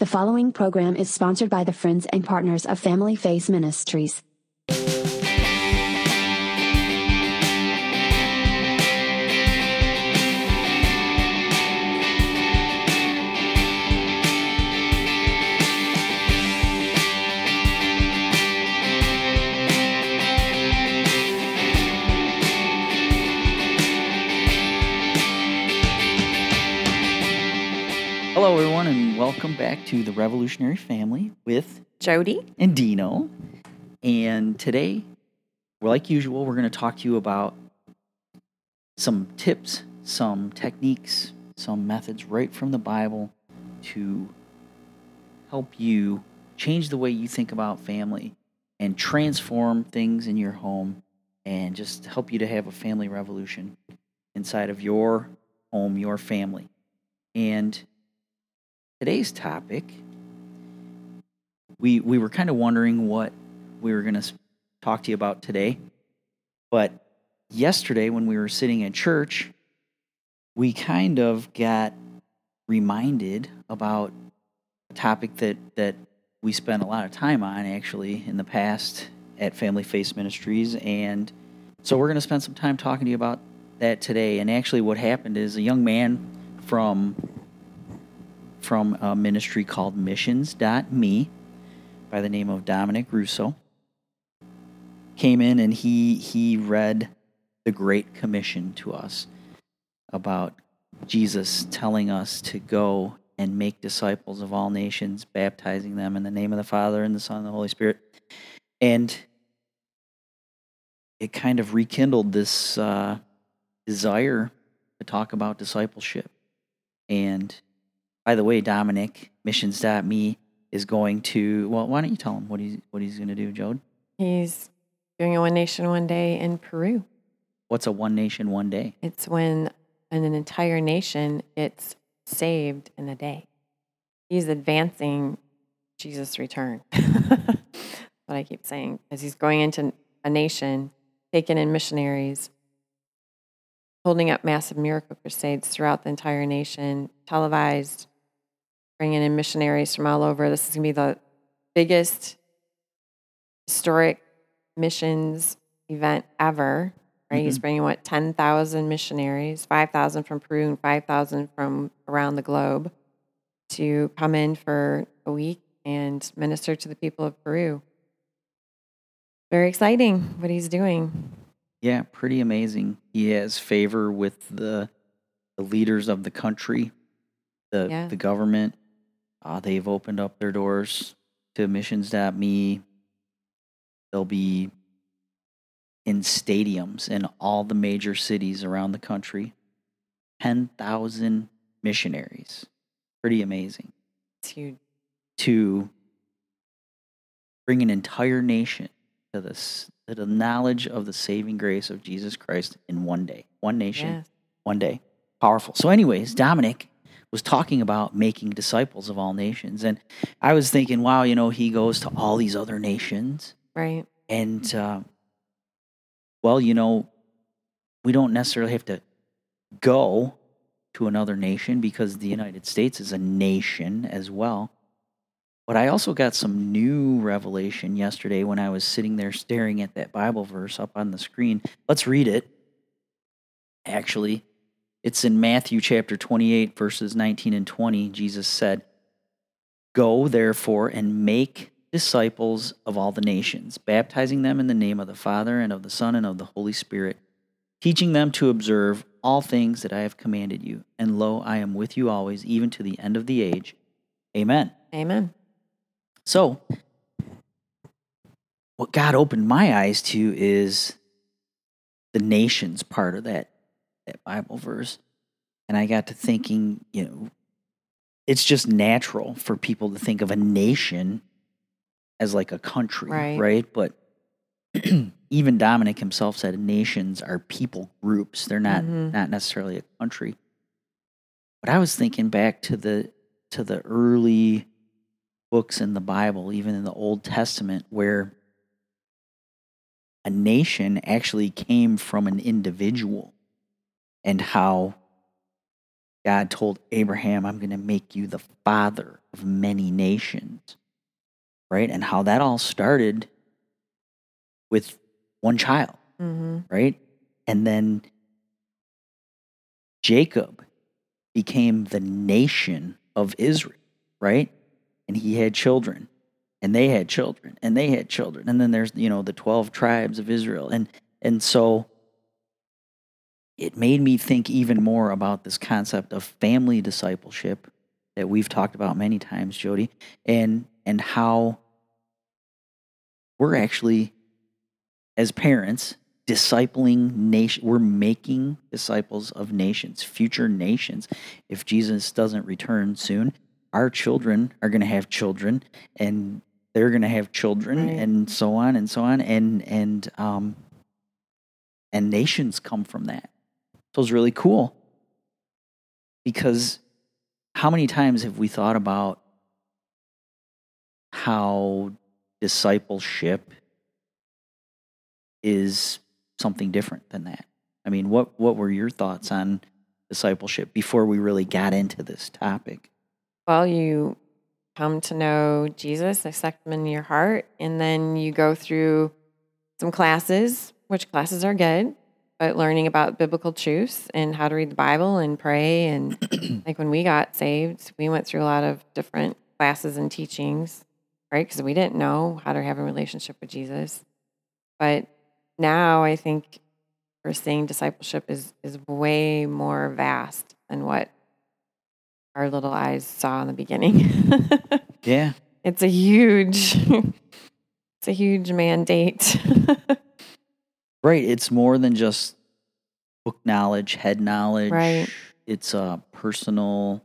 The following program is sponsored by the friends and partners of Family Face Ministries. Hello, everyone, and welcome back to the Revolutionary Family with Jodie. and Dino. And today, like usual, we're going to talk to you about some tips, some techniques, some methods right from the Bible to help you change the way you think about family and transform things in your home and just help you to have a family revolution inside of your home, your family. And today's topic, we we were kind of wondering what we were going to talk to you about today. But yesterday when we were sitting at church, we kind of got reminded about a topic that that we spent a lot of time on actually in the past at Family Face Ministries and so we're going to spend some time talking to you about that today and actually what happened is a young man from from a ministry called missions.me by the name of Dominic Russo. Came in and he he read the great commission to us about Jesus telling us to go and make disciples of all nations baptizing them in the name of the Father and the Son and the Holy Spirit. And it kind of rekindled this uh, desire to talk about discipleship. And by the way, Dominic, missions.me is going to, well, why don't you tell him what he's, what he's going to do, Jode? He's doing a one nation, one day in Peru. What's a one nation, one day? It's when an entire nation gets saved in a day. He's advancing Jesus' return. What I keep saying, because he's going into a nation, taking in missionaries, holding up massive miracle crusades throughout the entire nation, televised, bringing in missionaries from all over. This is going to be the biggest historic missions event ever. Right? He's Mhm. bringing what ten thousand missionaries, five thousand from Peru and five thousand from around the globe, to come in for a week and minister to the people of Peru. Very exciting what he's doing. Yeah, pretty amazing. He has favor with the, the leaders of the country, the, Yeah. the government. Uh, they've opened up their doors to missions.me. They'll be in stadiums in all the major cities around the country. 10,000 missionaries. Pretty amazing. It's huge. to bring an entire nation to this to the knowledge of the saving grace of Jesus Christ in one day. One nation, Yes. one day. Powerful. So anyways, Dominic was talking about making disciples of all nations and I was thinking, wow, you know, he goes to all these other nations Right. and uh, well, you know, we don't necessarily have to go to another nation because the United States is a nation as well. But I also got some new revelation yesterday when I was sitting there staring at that Bible verse up on the screen. Let's read it. Actually, it's in Matthew chapter 28, verses 19 and 20. Jesus said, Go therefore and make disciples of all the nations, baptizing them in the name of the Father and of the Son and of the Holy Spirit, teaching them to observe all things that I have commanded you. And lo, I am with you always, even to the end of the age. Amen. Amen. So, what God opened my eyes to is the nations part of that that Bible verse. And I got to thinking, you know, it's just natural for people to think of a nation as like a country, Right. right? But even Dominic himself said nations are people groups. They're not Mhm. not necessarily a country. But I was thinking back to the to the early books in the Bible, even in the Old Testament, where a nation actually came from an individual and how God told Abraham, I'm going to make you the father of many nations, right? And how that all started with one child, hmm right? And then Jacob became the nation of Israel, right? And he had children, and they had children, and they had children. And then there's, you know, the 12 tribes of Israel. And and so it made me think even more about this concept of family discipleship that we've talked about many times, Jodie, and and how we're actually as parents discipling nation we're making disciples of nations future nations if jesus doesn't return soon our children are going to have children and they're going to have children Right. and so on and so on and and um and nations come from that so it's really cool because how many times have we thought about how discipleship is something different than that. I mean, what what were your thoughts on discipleship before we really got into this topic? Well, you come to know Jesus, accept him in your heart, and then you go through some classes, which classes are good, but learning about biblical truths and how to read the Bible and pray. And like when we got saved, we went through a lot of different classes and teachings, right? Because we didn't know how to have a relationship with Jesus. But now I think we're seeing discipleship is is way more vast than what our little eyes saw in the beginning. Yeah, it's a huge it's a huge mandate. right. It's more than just book knowledge, head knowledge. Right. It's a personal,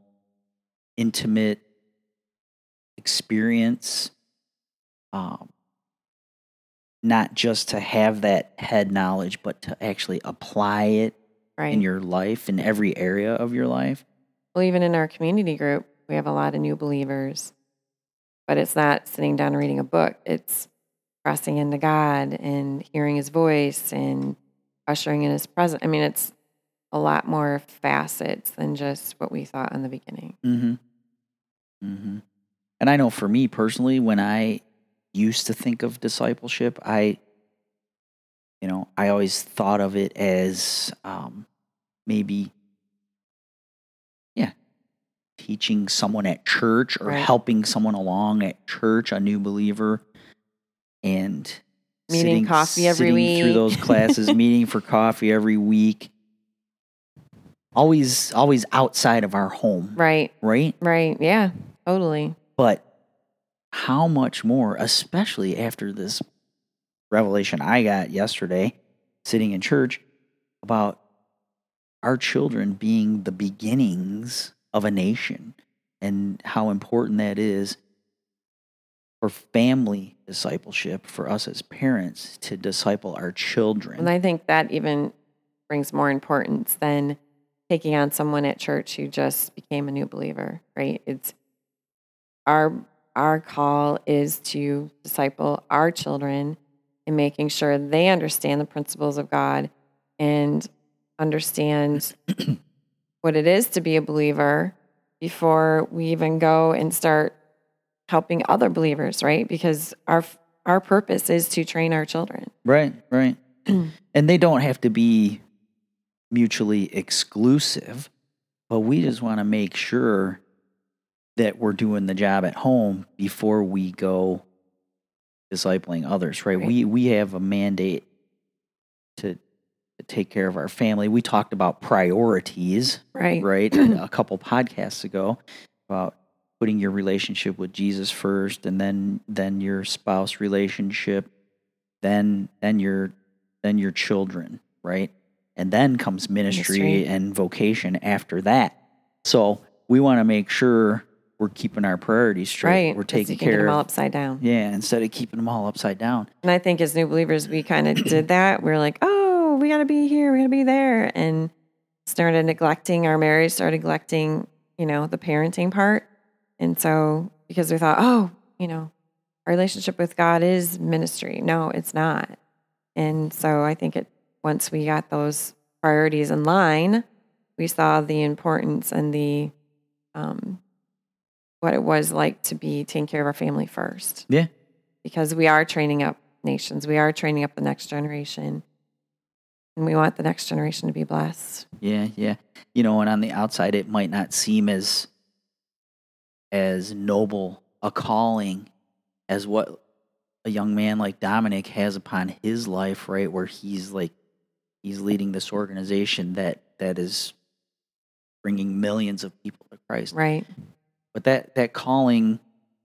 intimate experience. Um, not just to have that head knowledge, but to actually apply it right. in your life, in every area of your life. well, even in our community group, we have a lot of new believers. But it's not sitting down and reading a book. It's pressing into God and hearing his voice and ushering in his presence. I mean, it's a lot more facets than just what we thought in the beginning. Mm-hmm. Mm-hmm. And I know for me personally, when I used to think of discipleship, I, you know, I always thought of it as um, maybe, yeah, teaching someone at church or Right. helping someone along at church, a new believer, and Meeting sitting, coffee every sitting through those classes, meeting for coffee every week. Always, always outside of our home, Right, right? right. Yeah, totally. But how much more, especially after this revelation I got yesterday sitting in church about our children being the beginnings of a nation and how important that is for family discipleship, for us as parents to disciple our children. And I think that even brings more importance than taking on someone at church who just became a new believer, right? It's our our call is to disciple our children in making sure they understand the principles of God and understand what it is to be a believer before we even go and start helping other believers, right? Because our our purpose is to train our children. Right, right. and they don't have to be mutually exclusive, but we just want to make sure that we're doing the job at home before we go discipling others, right? Right. We we have a mandate to, to take care of our family. We talked about priorities, Right. right? a couple podcasts ago about putting your relationship with Jesus first and then then your spouse relationship, then then your then your children, right? And then comes ministry, Ministry. and vocation after that. So we want to make sure we're keeping our priorities straight. Right. we're taking you can get care them all upside down. yeah, instead of keeping them all upside down. And I think as new believers, we kind of did that. We are like, oh, we got to be here, we got to be there, and started neglecting our marriage, started neglecting, you know, the parenting part. And so, because we thought, oh, you know, our relationship with God is ministry. No, it's not. And so, I think it once we got those priorities in line, we saw the importance and the um, what it was like to be taking care of our family first Yeah. because we are training up nations. We are training up the next generation. And we want the next generation to be blessed. Yeah, yeah. You know, and on the outside it might not seem as as noble a calling as what a young man like Dominic has upon his life, right? Where he's like he's leading this organization that that is bringing millions of people to Christ. Right. But that that calling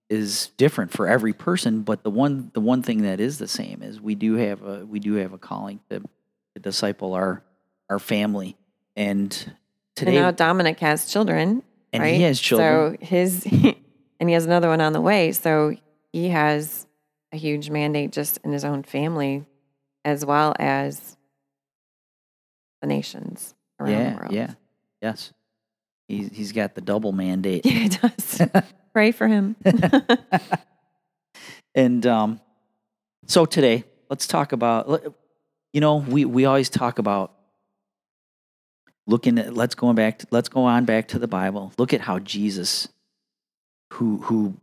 is different for every person, but the one the one thing that is the same is we do have a we do have a calling to, to disciple our our family. And today and now Dominic has children. And right? he has children. So his, and he has another one on the way. So he has a huge mandate just in his own family, as well as the nations around the yeah, world. yeah. Yes. He's he's got the double mandate. Yeah, he does. Pray for him. and um, so today, let's talk about. You know, we we always talk about looking at. Let's go back. To, let's go on back to the Bible. Look at how Jesus, who who,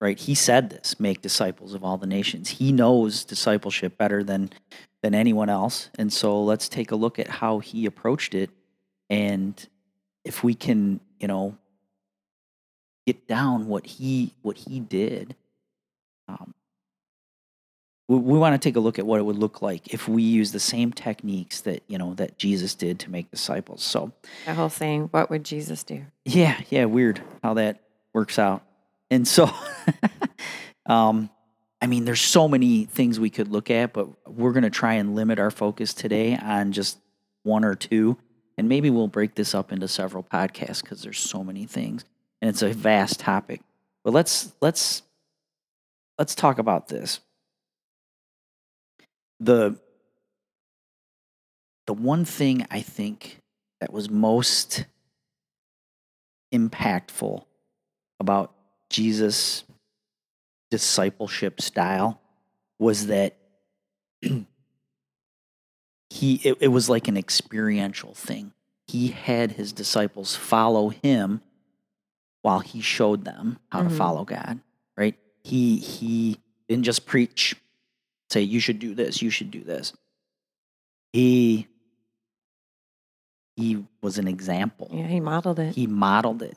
right? He said this: make disciples of all the nations. He knows discipleship better than than anyone else, and so let's take a look at how he approached it, and if we can, you know, get down what he what he did. Um, we, we want to take a look at what it would look like if we use the same techniques that you know that Jesus did to make disciples. So the whole thing, what would Jesus do? yeah, yeah, weird how that works out. And so, um, I mean, there's so many things we could look at, but we're going to try and limit our focus today on just one or two, and maybe we'll break this up into several podcasts because there's so many things, and it's a vast topic. But let's let's let's talk about this. The the one thing I think that was most impactful about Jesus' discipleship style was that he it, it was like an experiential thing. He had his disciples follow him while he showed them how Mhm. to follow God, right? He he didn't just preach, say you should do this, you should do this. He he was an example. Yeah, he modeled it. he modeled it.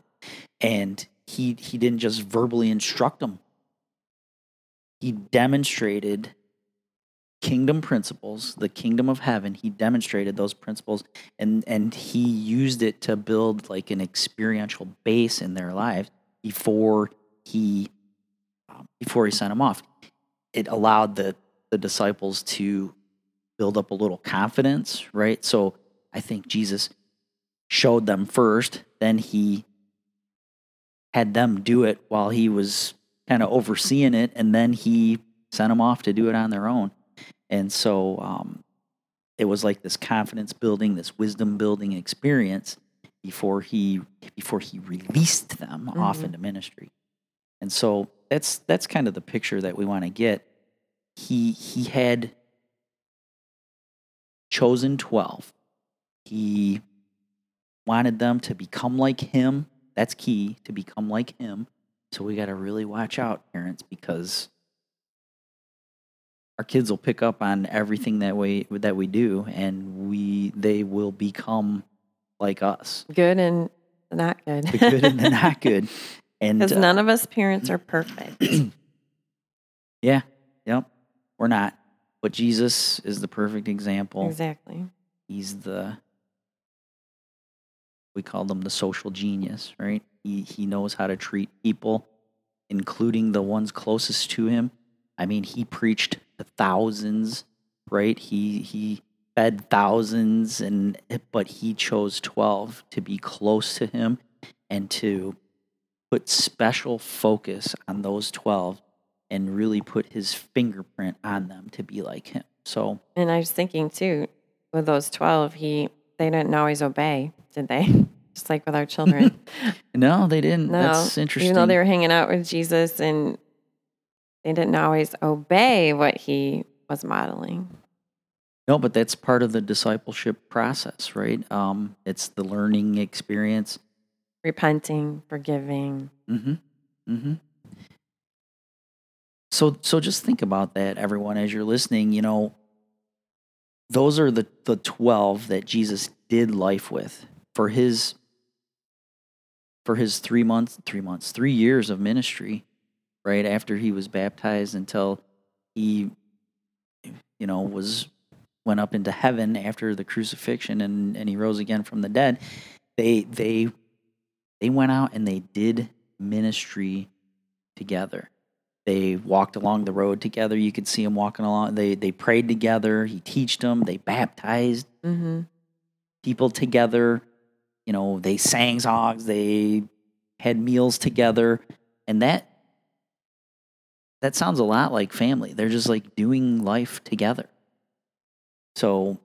And he he didn't just verbally instruct them he demonstrated kingdom principles the kingdom of heaven. He demonstrated those principles and and he used it to build like an experiential base in their lives before he um, before he sent them off. It allowed the the disciples to build up a little confidence right so i think jesus showed them first then he had them do it while he was kind of overseeing it, and then he sent them off to do it on their own. And so um, it was like this confidence building, this wisdom building experience before he before he released them off Mhm. into ministry. And so that's that's kind of the picture that we want to get. He he had chosen 12. He wanted them to become like him. That's key to become like him. So we got to really watch out, parents, because our kids will pick up on everything that we that we do, and we they will become like us, good and not good. the good and the not good. And Because uh, none of us parents are perfect. yeah, yep, we're not. But Jesus is the perfect example. exactly. He's the we call them the social genius, right? He he knows how to treat people, including the ones closest to him. I mean, he preached to thousands, right? He he fed thousands and but he chose 12 to be close to him and to put special focus on those 12 and really put his fingerprint on them to be like him. So, And I was thinking too, with those twelve, he they didn't always obey, did they? Just like with our children. no, they didn't. no, That's interesting. even though they were hanging out with Jesus, and they didn't always obey what he was modeling. No, but that's part of the discipleship process, right? Um, it's the learning experience. Repenting, forgiving. Mm-hmm. Mm-hmm. So, so just think about that, everyone, as you're listening. You know, those are the the twelve that Jesus did life with for his for his three months, three months, three years of ministry, right after he was baptized until he, you know, was went up into heaven after the crucifixion and and he rose again from the dead. They they they went out and they did ministry together. They walked along the road together. You could see them walking along. They they prayed together. He taught them. They baptized Mm-hmm. people together. You know, they sang songs. They had meals together, and that that sounds a lot like family. They're just like doing life together. So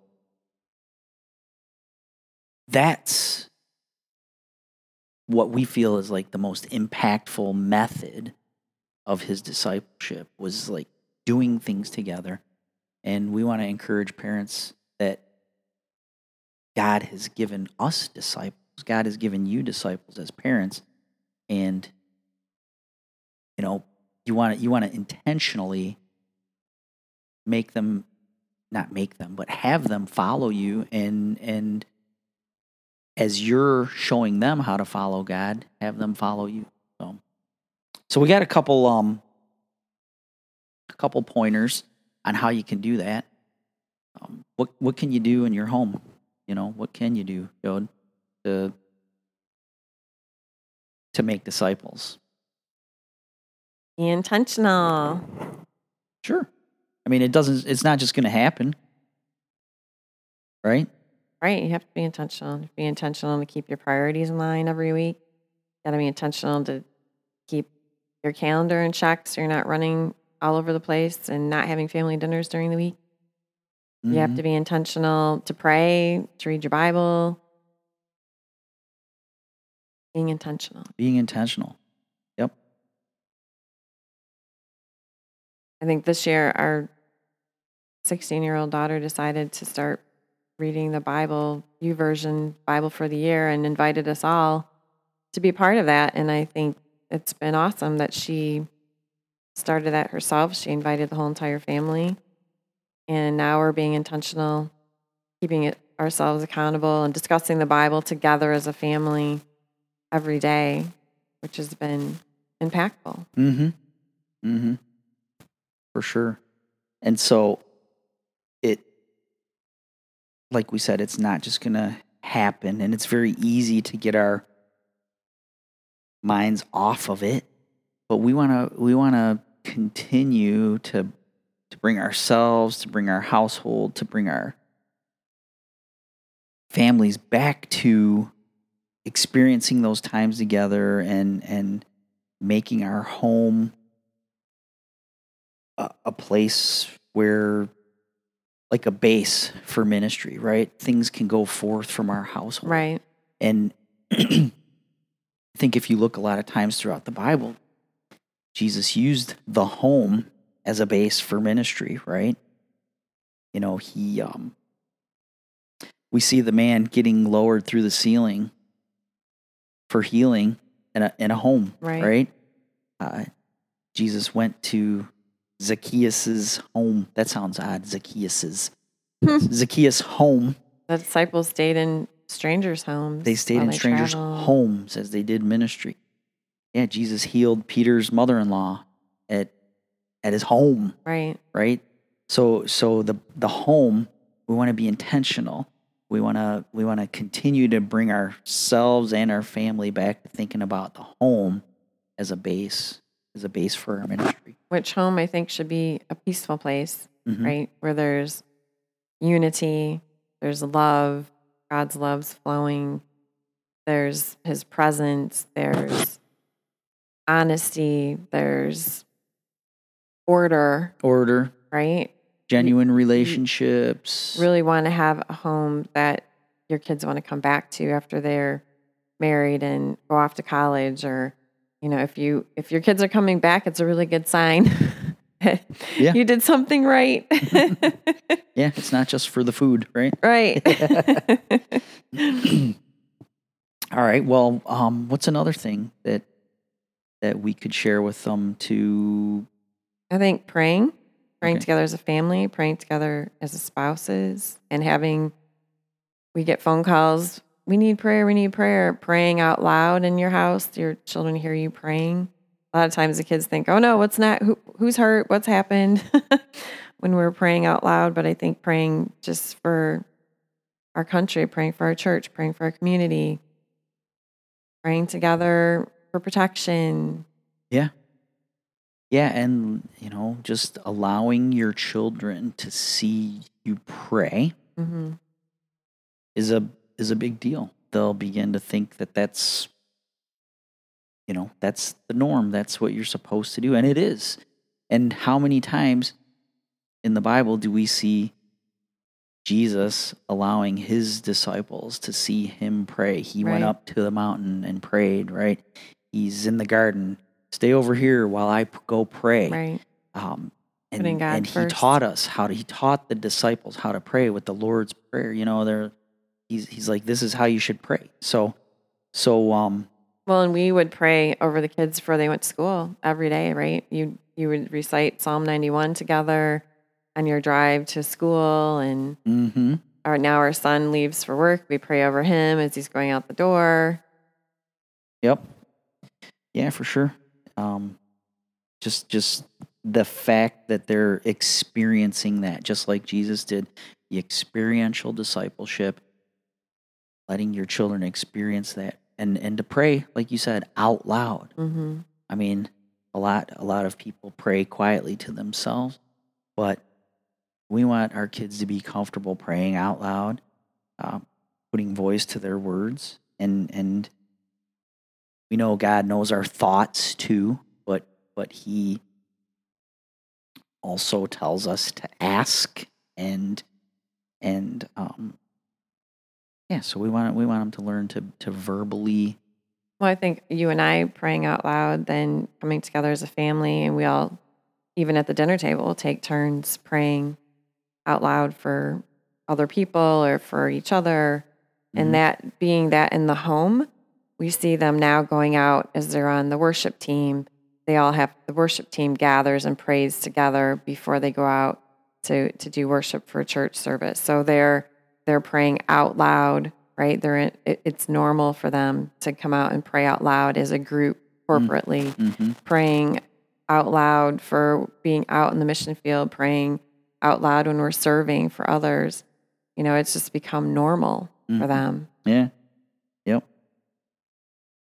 that's what we feel is like the most impactful method of his discipleship was like doing things together. And we want to encourage parents that God has given us disciples. God has given you disciples as parents. And you know, you want to you want to intentionally make them not make them, but have them follow you and and as you're showing them how to follow God, have them follow you. So we got a couple um a couple pointers on how you can do that. Um, what what can you do in your home? You know, what can you do, Jod, to to make disciples? Be intentional. Sure. I mean, it doesn't. It's not just going to happen, right? Right. You have to be intentional. Be intentional to keep your priorities in line every week. You Got to be intentional to keep your calendar in check so you're not running all over the place and not having family dinners during the week. You have to mm-hmm. be intentional to pray, to read your Bible. Being intentional. being intentional. Yep. I think this year our 16 year old daughter decided to start reading the Bible, YouVersion Bible for the year, and invited us all to be part of that. And I think it's been awesome that she started that herself. She invited the whole entire family. And now we're being intentional, keeping it ourselves accountable and discussing the Bible together as a family every day, which has been impactful. Mm-hmm. Mm-hmm. For sure. And so it like we said, it's not just gonna happen and it's very easy to get our minds off of it. But we wanna we wanna continue to to bring ourselves, to bring our household, to bring our families back to experiencing those times together and and making our home a, a place where like a base for ministry right things can go forth from our household Right. and i think if you look a lot of times throughout the bible jesus used the home as a base for ministry right? You know he um we see the man getting lowered through the ceiling for healing in a in a home Right. right? Uh, jesus went to zacchaeus's home. That sounds odd. Zacchaeus's zacchaeus home. The disciples stayed in strangers' homes. they stayed in they strangers' traveled. homes as they did ministry. Yeah, Jesus healed Peter's mother-in-law at at his home, Right. right? So so the the home, we want to be intentional. We want to we want to continue to bring ourselves and our family back to thinking about the home as a base, as a base for our ministry. Which home I think should be a peaceful place, Mhm. right? Where there's unity, there's love, God's love's flowing, there's his presence, there's honesty, there's order, Order, right? genuine relationships. Really want to have a home that your kids want to come back to after they're married and go off to college or you know if you if your kids are coming back it's a really good sign Yeah. you did something right. Yeah, it's not just for the food, right? right. All right. Well, um, what's another thing that that we could share with them to? I think praying, praying Okay. together as a family, praying together as a spouses, and having we get phone calls. We need prayer. We need prayer. Praying out loud in your house. Your children hear you praying. A lot of times the kids think, "Oh no, what's not? Who, who's hurt? What's happened?" when we're praying out loud. But I think praying just for our country, praying for our church, praying for our community, praying together for protection. Yeah. Yeah, and you know, just allowing your children to see you pray hmm is a is a big deal. They'll begin to think that that's you know, that's the norm. That's what you're supposed to do and it is. And how many times in the Bible do we see Jesus allowing his disciples to see him pray? He went up to the mountain and prayed, right? He's in the garden. Stay over here while I go pray. Right. Um, and, and he first. taught us how to, he taught the disciples how to pray with the Lord's prayer. You know, they're, he's, he's like, this is how you should pray. So, so, um, Well, and we would pray over the kids before they went to school every day, right? You you would recite Psalm 91 together on your drive to school and hmm our now our son leaves for work. We pray over him as he's going out the door. Yep. Yeah, for sure. Um, just just the fact that they're experiencing that, just like Jesus did, the experiential discipleship, letting your children experience that, and and to pray, like you said, out loud. hmm I mean, a lot a lot of people pray quietly to themselves, but we want our kids to be comfortable praying out loud, uh, putting voice to their words, and and we know God knows our thoughts too, but but He also tells us to ask and and um yeah. So we want we want them to learn to to verbally Well, I think you and I praying out loud, then coming together as a family, and we all, even at the dinner table, take turns praying out loud for other people or for each other. Mhm. And that being that in the home, we see them now going out as they're on the worship team. They all have the worship team gathers and prays together before they go out to to do worship for a church service. So they're they're praying out loud, right? They're in, it, it's normal for them to come out and pray out loud as a group corporately, Mhm. praying out loud for being out in the mission field, praying out loud when we're serving for others. You know, it's just become normal Mhm. for them. Yeah. Yep.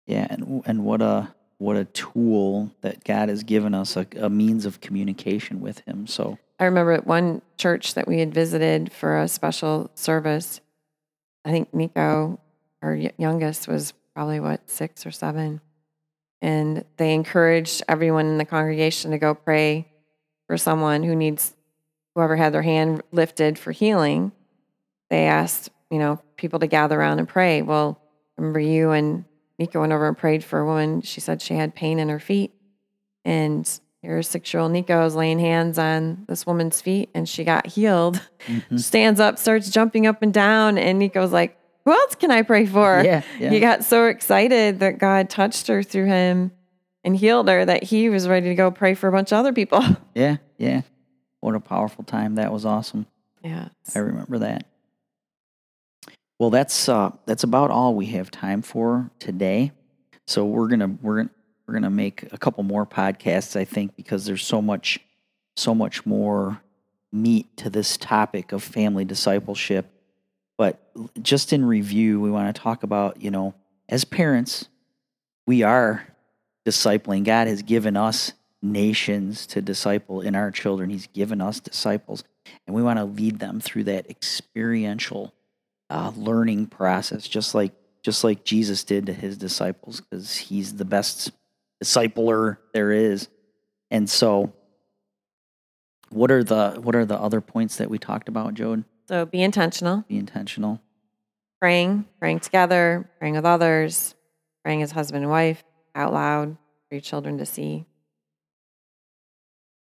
Yeah, and and what a what a tool that God has given us a, a means of communication with Him. So I remember at one church that we had visited for a special service. I think Nico, our youngest, was probably what, six or seven. And they encouraged everyone in the congregation to go pray for someone who needs, whoever had their hand lifted for healing. They asked, you know, people to gather around and pray. Well, remember you and Nico went over and prayed for a woman. She said she had pain in her feet. And your six year old Nico is laying hands on this woman's feet and she got healed. Mhm. Stands up, starts jumping up and down. And Nico's like, Who else can I pray for? yeah, yeah, He got so excited that God touched her through him and healed her that he was ready to go pray for a bunch of other people. yeah, yeah. What a powerful time! That was awesome. Yeah. I remember that. Well, that's uh, that's about all we have time for today. So we're gonna we're we're gonna make a couple more podcasts, I think, because there's so much so much more meat to this topic of family discipleship. But just in review, we want to talk about you know as parents, we are discipling. God has given us nations to disciple in our children. He's given us disciples, and we want to lead them through that experiential uh, learning process, just like just like Jesus did to his disciples, because he's the best discipler there is. And so, what are the what are the other points that we talked about, Jode? So be intentional, Be intentional. praying, praying together, praying with others, praying as husband and wife out loud for your children to see.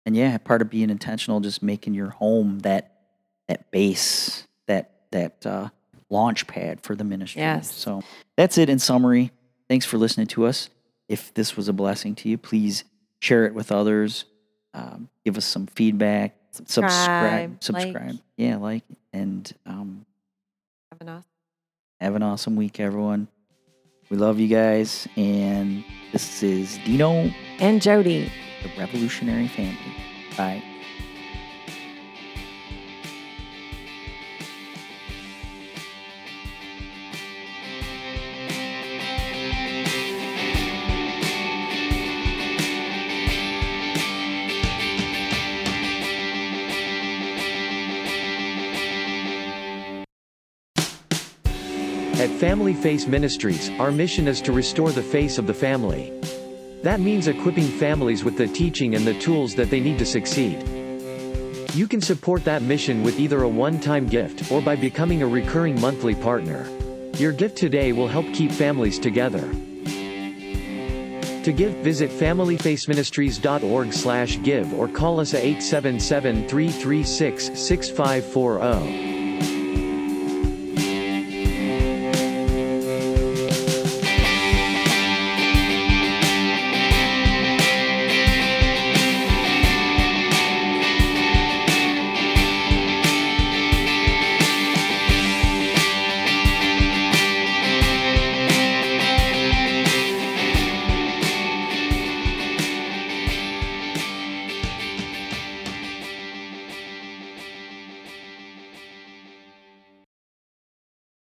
and yeah, part of being intentional, just making your home that that base, that that uh, launch pad for the ministry. Yes. So that's it in summary. Thanks for listening to us. If this was a blessing to you, please share it with others. Um, give us some feedback. Subscribe, Subscribe. like. Yeah, like and um, Have an awesome have an awesome week, everyone. We love you guys, and this is Dino, And Jodie. the Revolutionary Family. Bye. Family Face Ministries, our mission is to restore the face of the family. That means equipping families with the teaching and the tools that they need to succeed. You can support that mission with either a one-time gift or by becoming a recurring monthly partner. Your gift today will help keep families together. To give, visit familyfaceministries.org/give or call us at 877-336-6540.